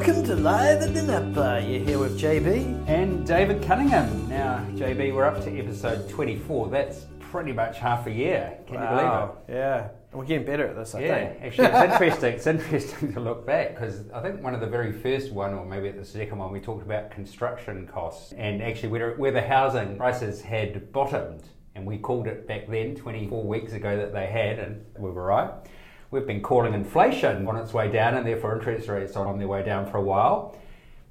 Welcome to Live at the Napa. You're here with JB. And David Cunningham. Now, JB, we're up to episode 24. That's pretty much half a year. Can you believe it? Yeah. We're getting better at this, I Yeah, think. actually, it's interesting. It's interesting to look back because I think one of the very first one, or maybe at the second one, we talked about construction costs and actually where, where the housing prices had bottomed, and we called it back then, 24 weeks ago, that they had, and we were right. We've been calling inflation on its way down, and therefore interest rates are on their way down for a while.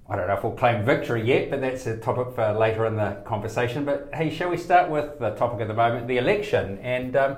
I don't know if we'll claim victory yet, but that's a topic for later in the conversation. But hey, shall we start with the topic of the moment, the election? And um,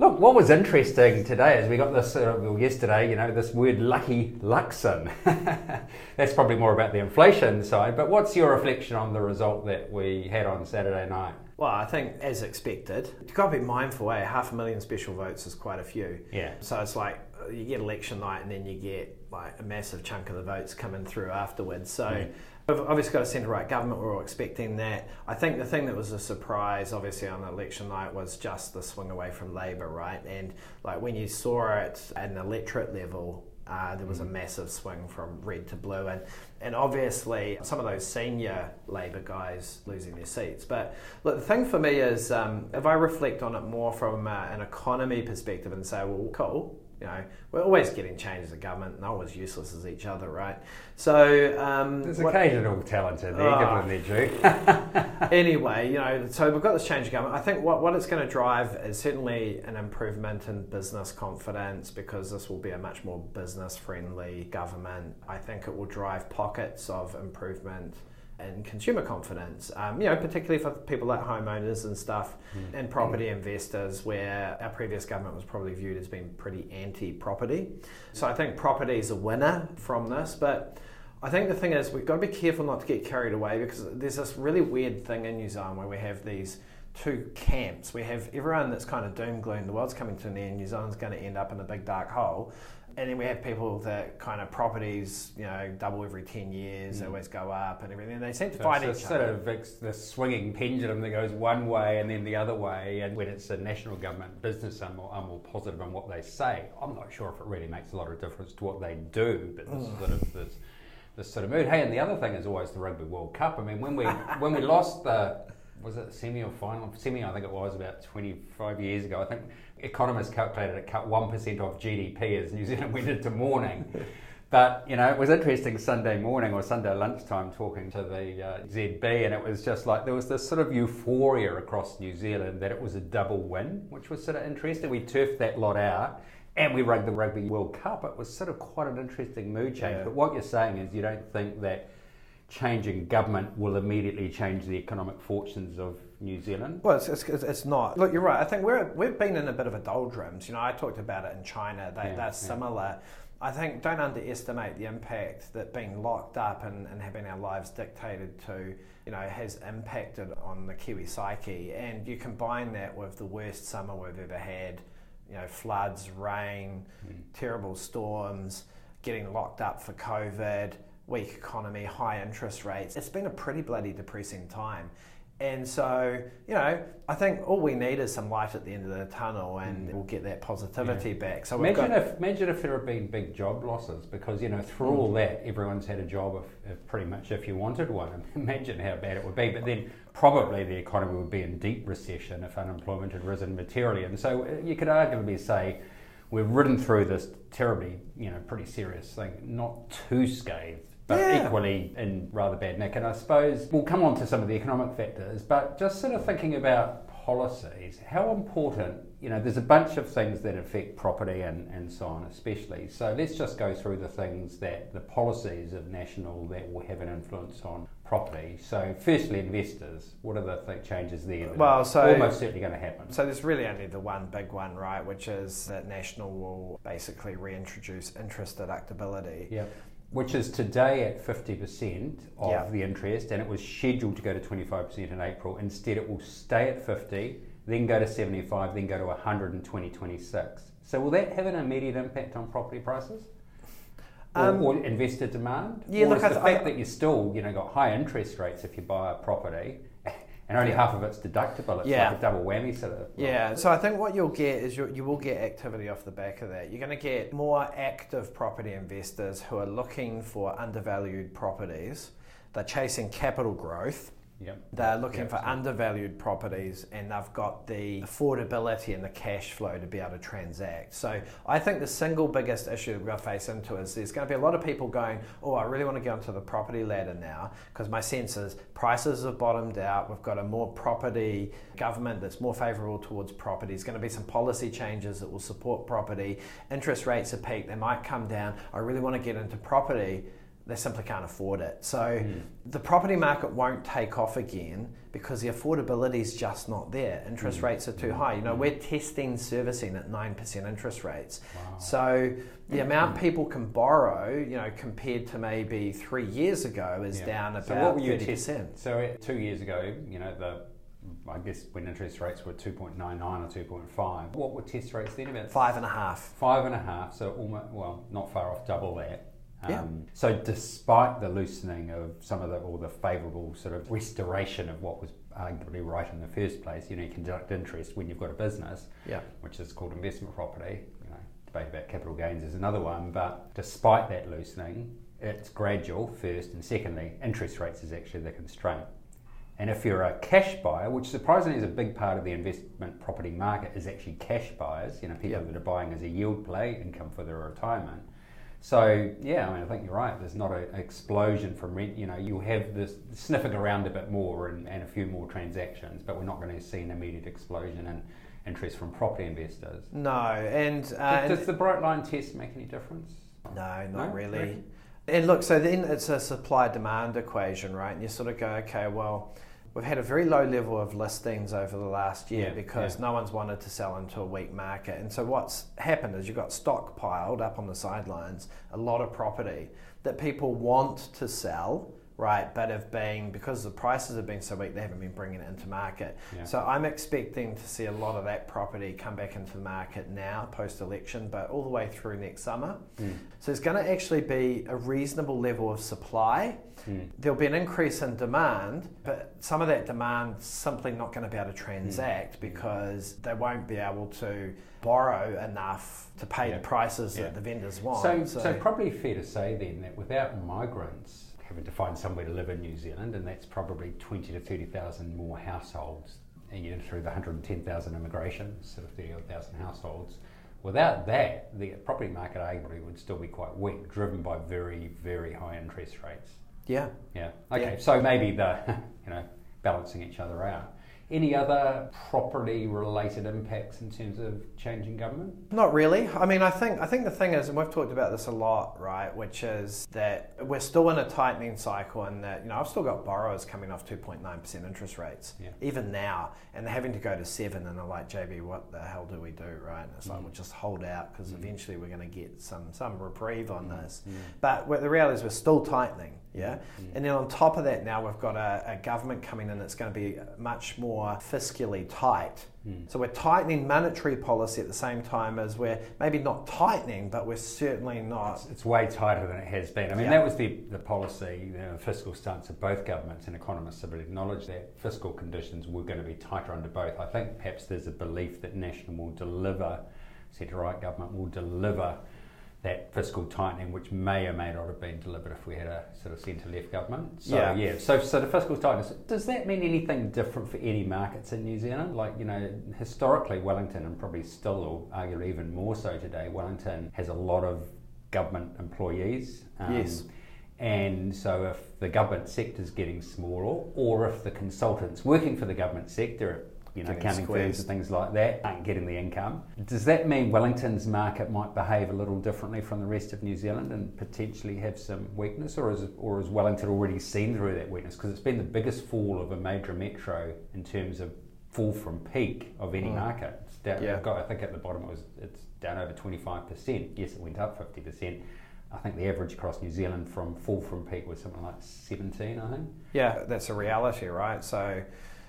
look, what was interesting today is we got this, uh, well, yesterday, you know, this word lucky Luxon. that's probably more about the inflation side. But what's your reflection on the result that we had on Saturday night? Well, I think as expected, you've got to be mindful, eh? Half a million special votes is quite a few. Yeah. So it's like you get election night and then you get like a massive chunk of the votes coming through afterwards. So Mm. we've obviously got a centre right government. We're all expecting that. I think the thing that was a surprise, obviously, on election night was just the swing away from Labor, right? And like when you saw it at an electorate level, uh, there was a massive swing from red to blue, and and obviously some of those senior Labor guys losing their seats. But look, the thing for me is um, if I reflect on it more from uh, an economy perspective and say, well, cool. You know, we're always getting changes of government. No one's useless as each other, right? So, um, There's what- occasional talent in there, give them their due. anyway, you know, so we've got this change of government. I think what, what it's going to drive is certainly an improvement in business confidence because this will be a much more business friendly government. I think it will drive pockets of improvement in consumer confidence, um, you know, particularly for people like homeowners and stuff and property investors, where our previous government was probably viewed as being pretty anti property. So I think property is a winner from this, but I think the thing is we've got to be careful not to get carried away because there's this really weird thing in New Zealand where we have these two camps. We have everyone that's kind of doom gloom, the world's coming to an end, New Zealand's going to end up in a big dark hole. And then we have people that kind of properties, you know, double every 10 years, they always go up and everything. And they seem to So it's each sort other. of it's the swinging pendulum that goes one way and then the other way. And when it's a national government business, I'm more, I'm more positive on what they say. I'm not sure if it really makes a lot of difference to what they do, but this Mm. sort of this, this sort of mood. Hey, and the other thing is always the Rugby World Cup. I mean, when we when we lost the was it the semi or final semi? I think it was about 25 years ago. I think economists calculated it cut one percent of GDP as New Zealand went into mourning. But you know, it was interesting Sunday morning or Sunday lunchtime talking to the uh, ZB, and it was just like there was this sort of euphoria across New Zealand that it was a double win, which was sort of interesting. We turfed that lot out, and we rugged the Rugby World Cup. It was sort of quite an interesting mood change. Yeah. But what you're saying is you don't think that changing government will immediately change the economic fortunes of New Zealand. Well, it's, it's, it's not. Look, you're right. I think we're, we've been in a bit of a doldrums. You know, I talked about it in China. They, Yeah, they're yeah. similar. I think don't underestimate the impact that being locked up and, and having our lives dictated to, you know, has impacted on the Kiwi psyche. And you combine that with the worst summer we've ever had, you know, floods, rain, hmm. terrible storms, getting locked up for COVID, weak economy, high interest rates. It's been a pretty bloody depressing time. And so, you know, I think all we need is some light at the end of the tunnel and we'll get that positivity back. So Imagine got, if imagine if there had been big job losses because you know through all that everyone's had a job if, if pretty much if you wanted one. Imagine how bad it would be. But then probably the economy would be in deep recession if unemployment had risen materially. And so uh, you could arguably say we've ridden through this terribly, you know, pretty serious thing, not too scathed. But Yeah. equally in rather bad nick. And I suppose we'll come on to some of the economic factors, but just sort of thinking about policies, how important, you know, there's a bunch of things that affect property and, and so on, especially. So let's just go through the things that the policies of national that will have an influence on property. So, firstly, investors, what are the th- changes there? that Well, are so- almost certainly going to happen. So there's really only the one big one, right, which is that National will basically reintroduce interest deductibility. Yeah. Which is today at 50% of Yeah. the interest, and it was scheduled to go to 25% in April. Instead, it will stay at 50, then go to 75, then go to 100 in 2026. So, will that have an immediate impact on property prices? Or, Um, or investor demand? yeah, or look, is I the th- fact I- that you still, you know, got high interest rates if you buy a property, and only half of it's deductible. It's Yeah. like a double whammy sort of. Yeah, so I think what you'll get is you, you will get activity off the back of that. You're going to get more active property investors who are looking for undervalued properties. They're chasing capital growth. Yep. They're looking Yeah, for undervalued properties and they've got the affordability and the cash flow to be able to transact. So I think the single biggest issue that we're going to face into is there's going to be a lot of people going, oh, I really want to get onto the property ladder now because my sense is prices have bottomed out. We've got a more property government that's more favourable towards property. There's going to be some policy changes that will support property. Interest rates have peaked. They might come down. I really want to get into property they simply can't afford it. So hmm. the property market won't take off again because the affordability is just not there. Interest hmm. rates are too hmm. high. You know, we're testing servicing at 9% interest rates. So the amount people can borrow, you know, compared to maybe three years ago is Yeah. down about So what were you 30%. testing? So two years ago, you know, the I guess when interest rates were 2.99 or 2.5, what were test rates then? About Five and a half. Five and a half, so almost, well, not far off double that. Yeah. Um, so despite the loosening of some of the, or the favourable sort of restoration of what was arguably right in the first place, you know, you can deduct interest when you've got a business, Yeah. which is called investment property. You know, debate about capital gains is another one, but despite that loosening, it's gradual first, and secondly, interest rates is actually the constraint. And if you're a cash buyer, which surprisingly is a big part of the investment property market, is actually cash buyers, you know, people that are buying as a yield play, income for their retirement. So yeah, I mean, I think you're right. There's not an explosion from rent. You know, you'll have this sniffing around a bit more and, and a few more transactions, but we're not going to see an immediate explosion in interest from property investors. No, and, uh, Does the bright line test make any difference? No, not No? really. Reckon? And look, so then it's a supply demand equation, right? And you sort of go, okay, well, we've had a very low level of listings over the last year Yeah, because yeah. no one's wanted to sell into a weak market. And so what's happened is you've got stockpiled up on the sidelines a lot of property that people want to sell. Right, but have been because the prices have been so weak, they haven't been bringing it into market. Yeah. So I'm expecting to see a lot of that property come back into the market now, post election, but all the way through next summer. Mm. So it's going to actually be a reasonable level of supply. Mm. There'll be an increase in demand, but some of that demand's simply not going to be able to transact Mm. because they won't be able to borrow enough to pay Yeah. the prices Yeah. that the vendors want. So, so probably fair to say then that without migrants having to find somewhere to live in New Zealand, and that's probably twenty to thirty thousand more households, and you know, through the hundred and ten thousand immigration, sort of thirty odd thousand households. Without that, the property market arguably would still be quite weak, driven by very, very high interest rates. yeah. Yeah. Okay. Yeah. So maybe the you know balancing each other out. Any other property related impacts in terms of changing government? Not really. I mean, I think I think the thing is, and we've talked about this a lot, right? Which is that we're still in a tightening cycle, and that you know I've still got borrowers coming off two point nine percent interest rates, Yeah. even now, and they're having to go to seven, and they're like, JB, what the hell do we do, right? And it's like Mm. we'll just hold out because eventually we're going to get some some reprieve on this. Mm. But the reality is, we're still tightening, yeah. Mm. And then on top of that, now we've got a, a government coming in that's going to be much more fiscally tight. Mm. So we're tightening monetary policy at the same time as we're maybe not tightening, but we're certainly not. It's, it's way tighter than it has been. I mean, Yeah. that was the, the policy, the fiscal stance of both governments, and economists have acknowledged that fiscal conditions were going to be tighter under both. I think perhaps there's a belief that National will deliver, centre right government will deliver that fiscal tightening, which may or may not have been delivered if we had a sort of centre left government. So, Yeah. yeah. So, so the fiscal tightness, does that mean anything different for any markets in New Zealand? Like, you know, historically, Wellington, and probably still, or arguably even more so today, Wellington has a lot of government employees. Um, Yes. And so, if the government sector is getting smaller, or if the consultants working for the government sector, you know, accounting firms and things like that, aren't getting the income, does that mean Wellington's market might behave a little differently from the rest of New Zealand and potentially have some weakness, or is or has Wellington already seen through that weakness? Because it's been the biggest fall of a major metro in terms of fall from peak of any Mm. market. It's down, Yeah. got- I think at the bottom it was it's down over twenty five percent. Yes, it went up fifty percent. I think the average across New Zealand from fall from peak was something like 17, I think. Yeah, that's a reality, right? So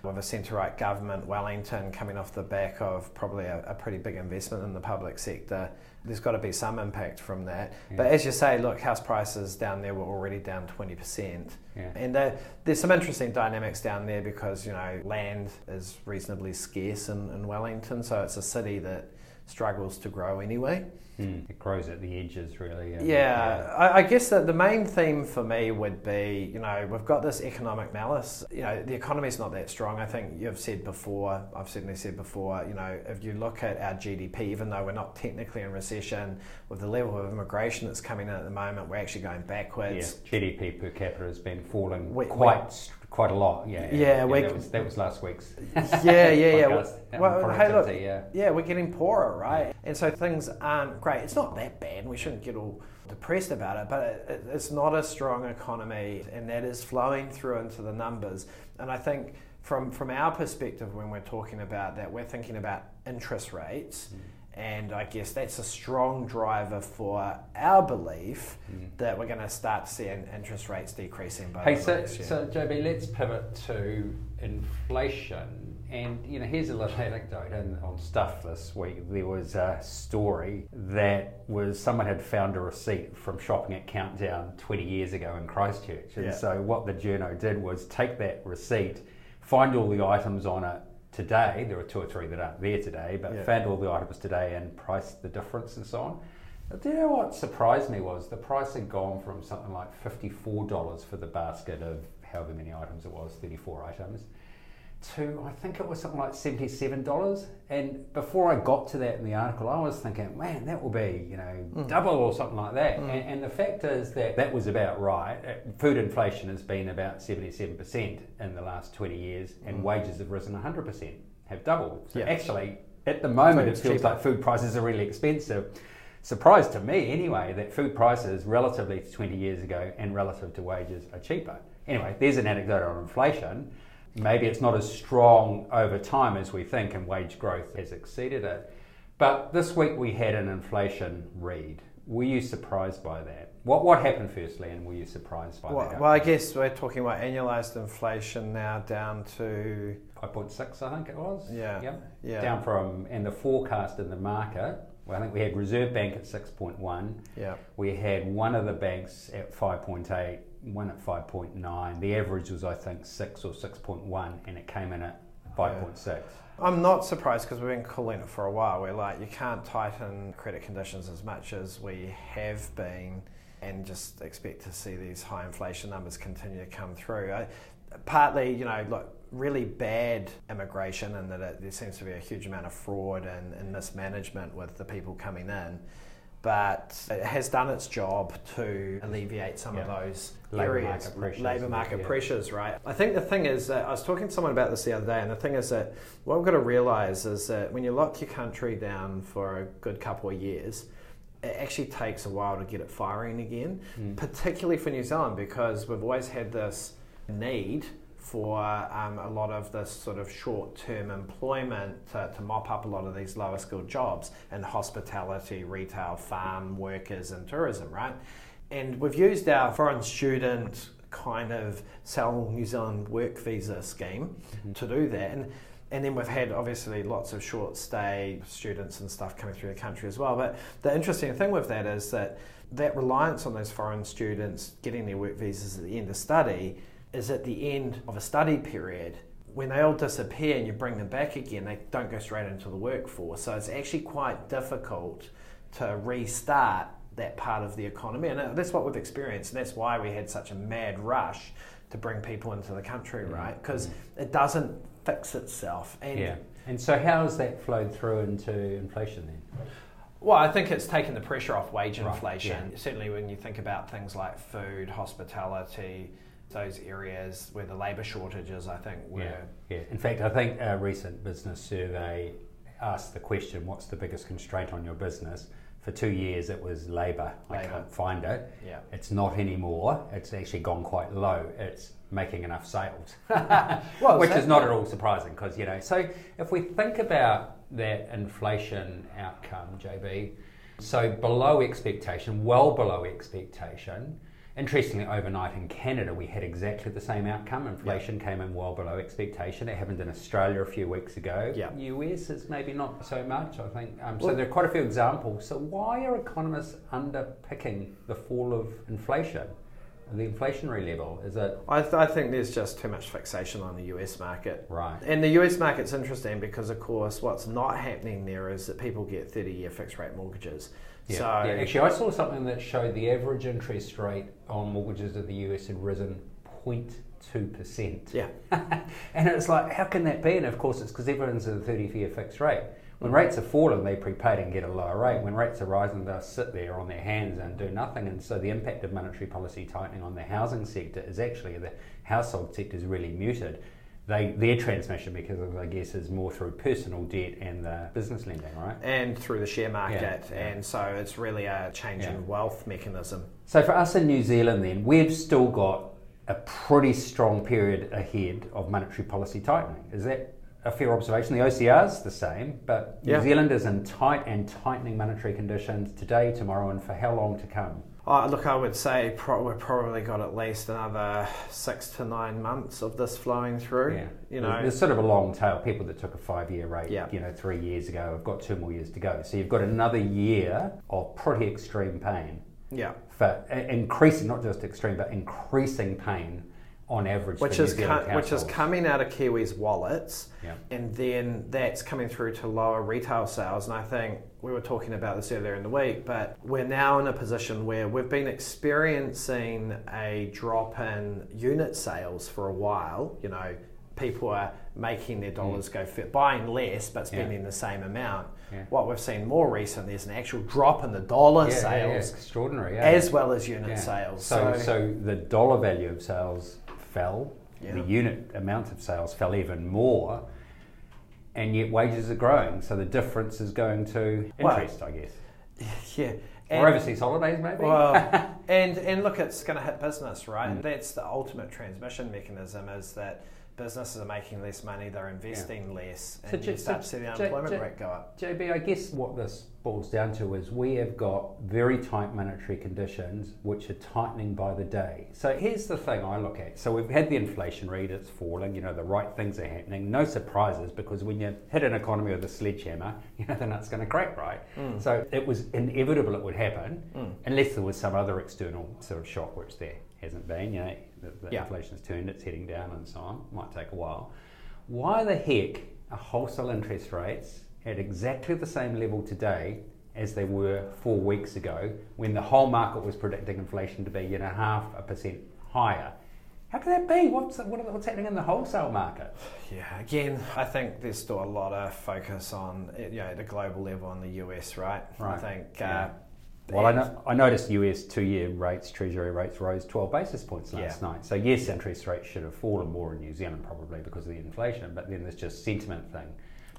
with a centre right government, Wellington coming off the back of probably a, a, pretty big investment in the public sector. There's got to be some impact from that. Yeah. But as you say, look, house prices down there were already down 20%. Yeah. And uh, there's some interesting dynamics down there because, you know, land is reasonably scarce in, in Wellington. So it's a city that struggles to grow anyway. Mm, it grows at the edges, really. Yeah, yeah. I, I, guess that the main theme for me would be, you know, we've got this economic malice. You know, the economy's not that strong. I think you've said before, I've certainly said before, you know, if you look at our GDP, even though we're not technically in recession, with the level of immigration that's coming in at the moment, we're actually going backwards. Yeah. GDP per capita has been falling we, quite we, quite a lot. Yeah, yeah, yeah, yeah that, was, that, was, last week's. yeah, yeah, yeah. Well, hey, look, yeah. yeah, we're getting poorer, right? And so things aren't great. It's not that bad. We shouldn't get all depressed about it, but it, it's not a strong economy, and that is flowing through into the numbers. And I think from from our perspective, when we're talking about that, we're thinking about interest rates. Mm and I guess that's a strong driver for our belief mm. that we're going to start seeing interest rates decreasing. By hey, so, so JB, let's pivot to inflation. And you know, here's a little anecdote on stuff this week. There was a story that was someone had found a receipt from shopping at Countdown 20 years ago in Christchurch, and yeah. so what the journo did was take that receipt, find all the items on it, today, there are two or three that aren't there today, but yeah. found all the items today and priced the difference and so on. Do you know what surprised me was the price had gone from something like $54 for the basket of however many items it was, 34 items, to I think it was something like $77. And before I got to that in the article, I was thinking, man, that will be, you know, mm. double or something like that. Mm. And, and, the fact is that that was about right. Uh, food inflation has been about 77% in the last 20 years, and mm. wages have risen 100%, have doubled. So yeah. actually, at the moment, it feels cheaper. like food prices are really expensive. Surprise to me, anyway, that food prices relatively to 20 years ago and relative to wages are cheaper. Anyway, there's an anecdote on inflation maybe it's not as strong over time as we think, and wage growth has exceeded it. But this week we had an inflation read. Were you surprised by that? What what happened firstly, and were you surprised by well, that? Well, I guess we're talking about annualized inflation now down to five point six, I think it was. Yeah. Yep. Yeah. Down from and the forecast in the market. Well, I think we had Reserve Bank at six point one. Yeah. We had one of the banks at five point eight one at 5.9. The average was, I think, 6 or 6.1, and it came in at 5.6. Yeah. I'm not surprised because we've been calling it for a while. We're like, you can't tighten credit conditions as much as we have been and just expect to see these high inflation numbers continue to come through. I, partly, you know, look, really bad immigration and that it, there seems to be a huge amount of fraud and, and mismanagement with the people coming in but it has done its job to alleviate some of those labor areas, market pressures, labor market yeah. pressures, right? I think the thing is that I was talking to someone about this the other day, and the thing is that what we've got to realize is that when you lock your country down for a good couple of years, it actually takes a while to get it firing again, mm. particularly for New Zealand because we've always had this need for um, a lot of this sort of short term employment to, to, mop up a lot of these lower skilled jobs in hospitality, retail, farm workers, and tourism, right? And we've used our foreign student kind of sell New Zealand work visa scheme mm-hmm. to do that. And, and then we've had obviously lots of short stay students and stuff coming through the country as well. But the interesting thing with that is that that reliance on those foreign students getting their work visas at the end of study is at the end of a study period when they all disappear and you bring them back again, they don't go straight into the workforce. So it's actually quite difficult to restart that part of the economy. And that's what we've experienced. And that's why we had such a mad rush to bring people into the country, mm. right? Because mm. it doesn't fix itself. And yeah. And so, how has that flowed through into inflation then? Well, I think it's taken the pressure off wage inflation. Right, yeah. Certainly, when you think about things like food, hospitality, those areas where the labour shortages, I think, were. Yeah, yeah. In fact, I think a recent business survey asked the question, "What's the biggest constraint on your business?" For two years, it was labour. I can't find it. Yeah. It's not anymore. It's actually gone quite low. It's making enough sales, well, which is not at all surprising because you know. So if we think about that inflation outcome, JB, so below expectation, well below expectation Interestingly, overnight in Canada, we had exactly the same outcome. Inflation yep. came in well below expectation. It happened in Australia a few weeks ago. Yep. US is maybe not so much, I think. Um, well, so there are quite a few examples. So why are economists underpicking the fall of inflation? the inflationary level? Is it? I, th- I, think there's just too much fixation on the US market. Right. And the US market's interesting because, of course, what's not happening there is that people get 30 year fixed rate mortgages. Yeah. So actually, I saw something that showed the average interest rate on mortgages in the US had risen 0.2%. Yeah. and it's like, how can that be? And of course, it's because everyone's at a 30 year fixed rate. When rates are falling, they prepaid and get a lower rate. When rates are rising, they'll sit there on their hands and do nothing. And so the impact of monetary policy tightening on the housing sector is actually the household sector is really muted. They, their transmission mechanism, I guess, is more through personal debt and the business lending, right? And through the share market. Yeah, yeah. And so it's really a change yeah. in wealth mechanism. So for us in New Zealand, then, we've still got a pretty strong period ahead of monetary policy tightening. Is that a fair observation. The OCR is the same, but. New Zealand is in tight and tightening monetary conditions today, tomorrow, and for how long to come? Oh, look, I would say pro- we've probably got at least another six to nine months of this flowing through. Yeah. You know, there's sort of a long tail. People that took a five-year rate, yeah. you know, three years ago, have got two more years to go. So you've got another year of pretty extreme pain. Yeah. For increasing, not just extreme, but increasing pain on average, which is which is coming out of Kiwis' wallets, yeah. and then that's coming through to lower retail sales. And I think we were talking about this earlier in the week, but we're now in a position where we've been experiencing a drop in unit sales for a while. You know, people are making their dollars mm. go fit, buying less but spending yeah. the same amount. Yeah. What we've seen more recently is an actual drop in the dollar yeah, sales, extraordinary, as well as unit sales. So, so, so the dollar value of sales fell, yeah. the unit amount of sales fell even more, and yet wages are growing. So the difference is going to interest, I guess. Yeah. And, or overseas holidays, maybe. Well, and and look, it's going to hit business, right? Mm. That's the ultimate transmission mechanism. Is that businesses are making less money, they're investing yeah. less, and so you start to see the unemployment J- rate go up. JB, I guess what this boils down to is we have got very tight monetary conditions which are tightening by the day. So here's the thing I look at. So we've had the inflation rate, it's falling, you know, the right things are happening. No surprises because when you hit an economy with a sledgehammer, you know, the nut's going to crack, right? Mm. So it was inevitable it would happen mm. unless there was some other external sort of shock, which there hasn't been. You know, the, the yeah. inflation's turned, it's heading down and so on. Might take a while. Why the heck are wholesale interest rates at exactly the same level today as they were four weeks ago when the whole market was predicting inflation to be you know half a percent higher. How can that be? What's, what, what's happening in the wholesale market? Yeah, again, I think there's still a lot of focus on you know the global level in the US, right? Right. I think. Yeah. Uh, well, I, know, I noticed US two-year rates, Treasury rates rose 12 basis points last yeah. night. So yes, interest rates should have fallen more in New Zealand probably because of the inflation, but then there's just sentiment thing.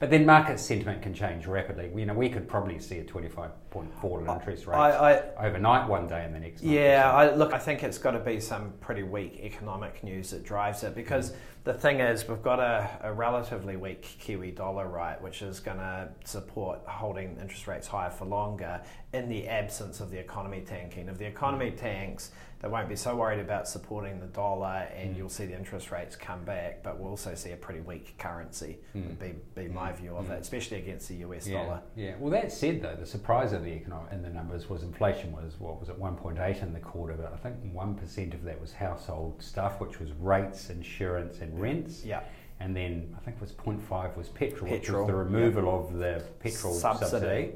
But then market sentiment can change rapidly. You know, we could probably see a 25 point fall in interest rates I, I, overnight one day and the next. Yeah, I, look, I think it's got to be some pretty weak economic news that drives it because mm. The thing is, we've got a, a, relatively weak Kiwi dollar, right, which is going to support holding interest rates higher for longer in the absence of the economy tanking. If the economy mm. tanks, they won't be so worried about supporting the dollar, and mm. you'll see the interest rates come back. But we'll also see a pretty weak currency. Mm. Would be be my mm. view of it, mm. especially against the US yeah. dollar. Yeah. Well, that said, though, the surprise of the economic in the numbers was inflation was what was it 1.8 in the quarter, but I think one percent of that was household stuff, which was rates, insurance, and rents. Yeah and then I think it was 0.5 was petrol, petrol which was the removal of the petrol subsidy. subsidy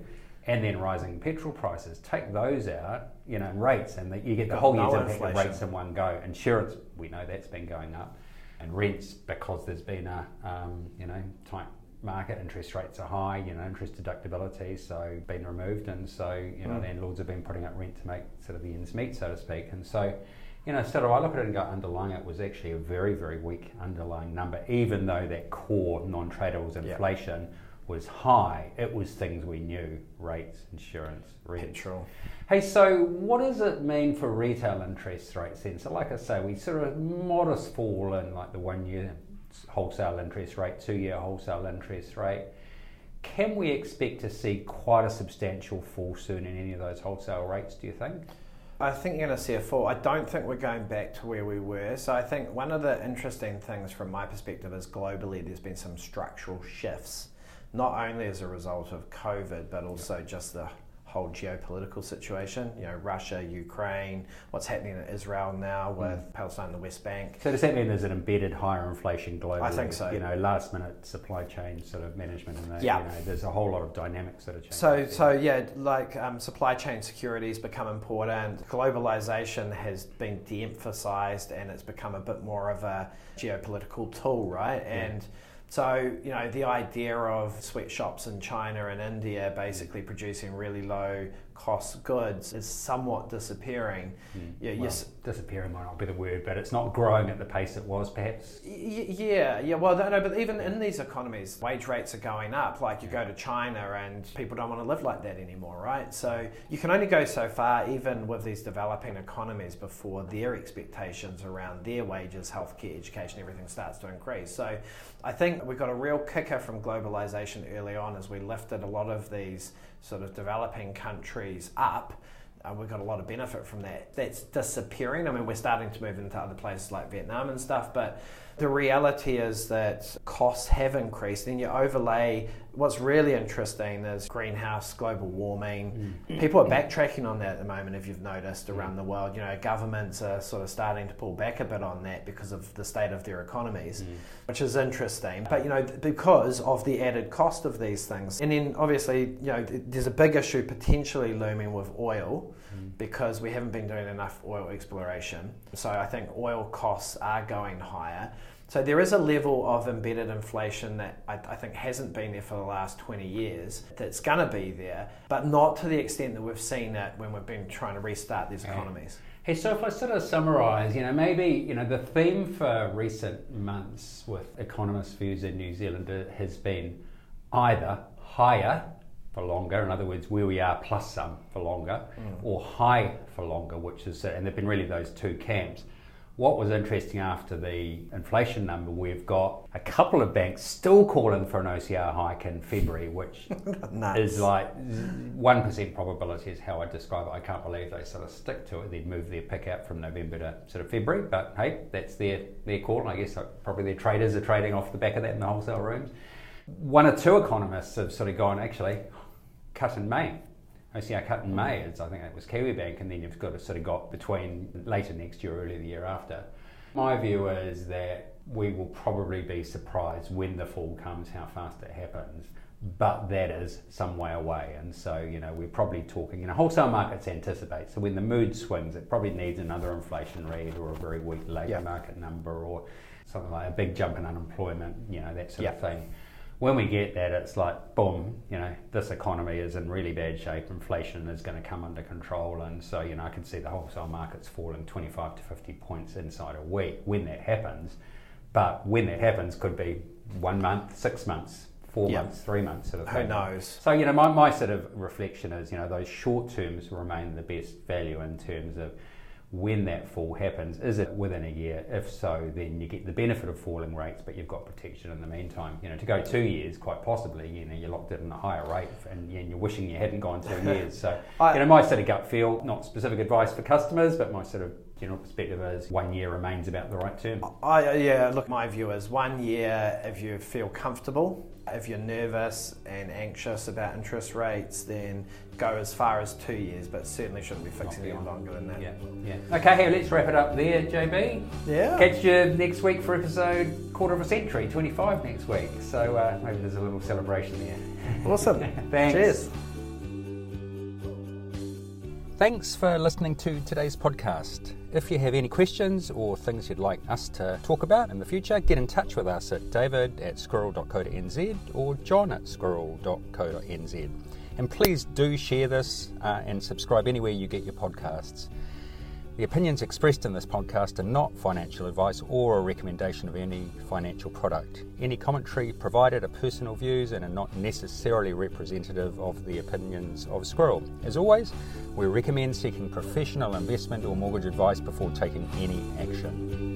and then rising petrol prices. Take those out, you know, rates, and the, you get the whole year's impact of rates in one go. Insurance, we know that's been going up, and rents because there's been a um, you know tight market. Interest rates are high, you know, interest deductibility, so been removed, and so you know mm. landlords have been putting up rent to make sort of the ends meet, so to speak, and so. You know, so I look at it and go, underlying it was actually a very, very weak underlying number, even though that core non-tradables inflation yep was high, it was things we knew rates, insurance, rent. Petrol. Hey, so what does it mean for retail interest rates then? So, like I say, we sort of modest fall in like the one year wholesale interest rate, two year wholesale interest rate. Can we expect to see quite a substantial fall soon in any of those wholesale rates, do you think? I think you're going to see a fall. I don't think we're going back to where we were. So I think one of the interesting things from my perspective is globally there's been some structural shifts, not only as a result of COVID, but also just the whole geopolitical situation. You know, Russia, Ukraine, what's happening in Israel now with mm. Palestine and the West Bank. So does that mean there's an embedded higher inflation globally? I think so. You know, last minute supply chain sort of management and that. Yeah. You know, there's a whole lot of dynamics that are changing. So, so yeah, like um, supply chain security has become important. Globalization has been de-emphasized and it's become a bit more of a geopolitical tool, right? Yeah. So, you know, the idea of sweatshops in China and India basically producing really low cost goods is somewhat disappearing. Mm. Yeah, well, yes, disappearing might not be the word, but it's not growing at the pace it was, perhaps. Y- yeah, yeah. Well, no, but even in these economies, wage rates are going up. Like you go to China, and people don't want to live like that anymore, right? So you can only go so far, even with these developing economies, before their expectations around their wages, healthcare, education, everything starts to increase. So I think we got a real kicker from globalization early on as we lifted a lot of these sort of developing countries up. Uh, we've got a lot of benefit from that. That's disappearing. I mean, we're starting to move into other places like Vietnam and stuff, but the reality is that costs have increased. And you overlay what's really interesting is greenhouse, global warming. Mm. People are backtracking on that at the moment, if you've noticed around mm. the world. You know, governments are sort of starting to pull back a bit on that because of the state of their economies, mm. which is interesting. But, you know, because of the added cost of these things. And then obviously, you know, there's a big issue potentially looming with oil mm. Because we haven't been doing enough oil exploration. So I think oil costs are going higher. So there is a level of embedded inflation that I, I, think hasn't been there for the last 20 years that's going to be there, but not to the extent that we've seen it when we've been trying to restart these economies. Hey, so if I sort of summarise, you know, maybe you know the theme for recent months with economists' views in New Zealand uh, has been either higher for longer, in other words, where we are plus some for longer, mm. or high for longer, which is, and there've been really those two camps. What was interesting after the inflation number, we've got a couple of banks still calling for an OCR hike in February, which is like 1% probability, is how I describe it. I can't believe they sort of stick to it. They'd move their pick out from November to sort of February, but hey, that's their, their call. And I guess probably their traders are trading off the back of that in the wholesale rooms. One or two economists have sort of gone, actually, cut in May. OCR cut in May, it's, I think it was Kiwi Bank, and then you've got to sort of got between later next year, early the year after. My view is that we will probably be surprised when the fall comes, how fast it happens, but that is some way away. And so, you know, we're probably talking, you know, wholesale markets anticipate. So when the mood swings, it probably needs another inflation read or a very weak labour yep. market number or something like a big jump in unemployment, you know, that sort yep. of thing when we get that, it's like, boom, you know, this economy is in really bad shape. Inflation is going to come under control. And so, you know, I can see the wholesale markets falling 25 to 50 points inside a week when that happens. But when that happens, could be one month, six months, four yep. months, three months sort of thing. Who knows? So, you know, my, my sort of reflection is, you know, those short terms remain the best value in terms of when that fall happens, is it within a year? If so, then you get the benefit of falling rates, but you've got protection in the meantime. You know, to go two years, quite possibly, you know, you're locked in a higher rate, and, you're wishing you hadn't gone two years. So, I, you know, my sort of gut feel, not specific advice for customers, but my sort of general perspective is one year remains about the right term. I, yeah, look, my view is one year if you feel comfortable. If you're nervous and anxious about interest rates, then go as far as two years, but certainly shouldn't be fixing it longer than that. Yeah, yeah. Okay, hey, let's wrap it up there, JB. Yeah. Catch you next week for episode quarter of a century, 25 next week. So uh, maybe there's a little celebration there. Awesome. Thanks. Cheers. Thanks for listening to today's podcast. If you have any questions or things you'd like us to talk about in the future, get in touch with us at david at squirrel.co.nz or john at squirrel.co.nz. And please do share this uh, and subscribe anywhere you get your podcasts. The opinions expressed in this podcast are not financial advice or a recommendation of any financial product. Any commentary provided are personal views and are not necessarily representative of the opinions of Squirrel. As always, we recommend seeking professional investment or mortgage advice before taking any action.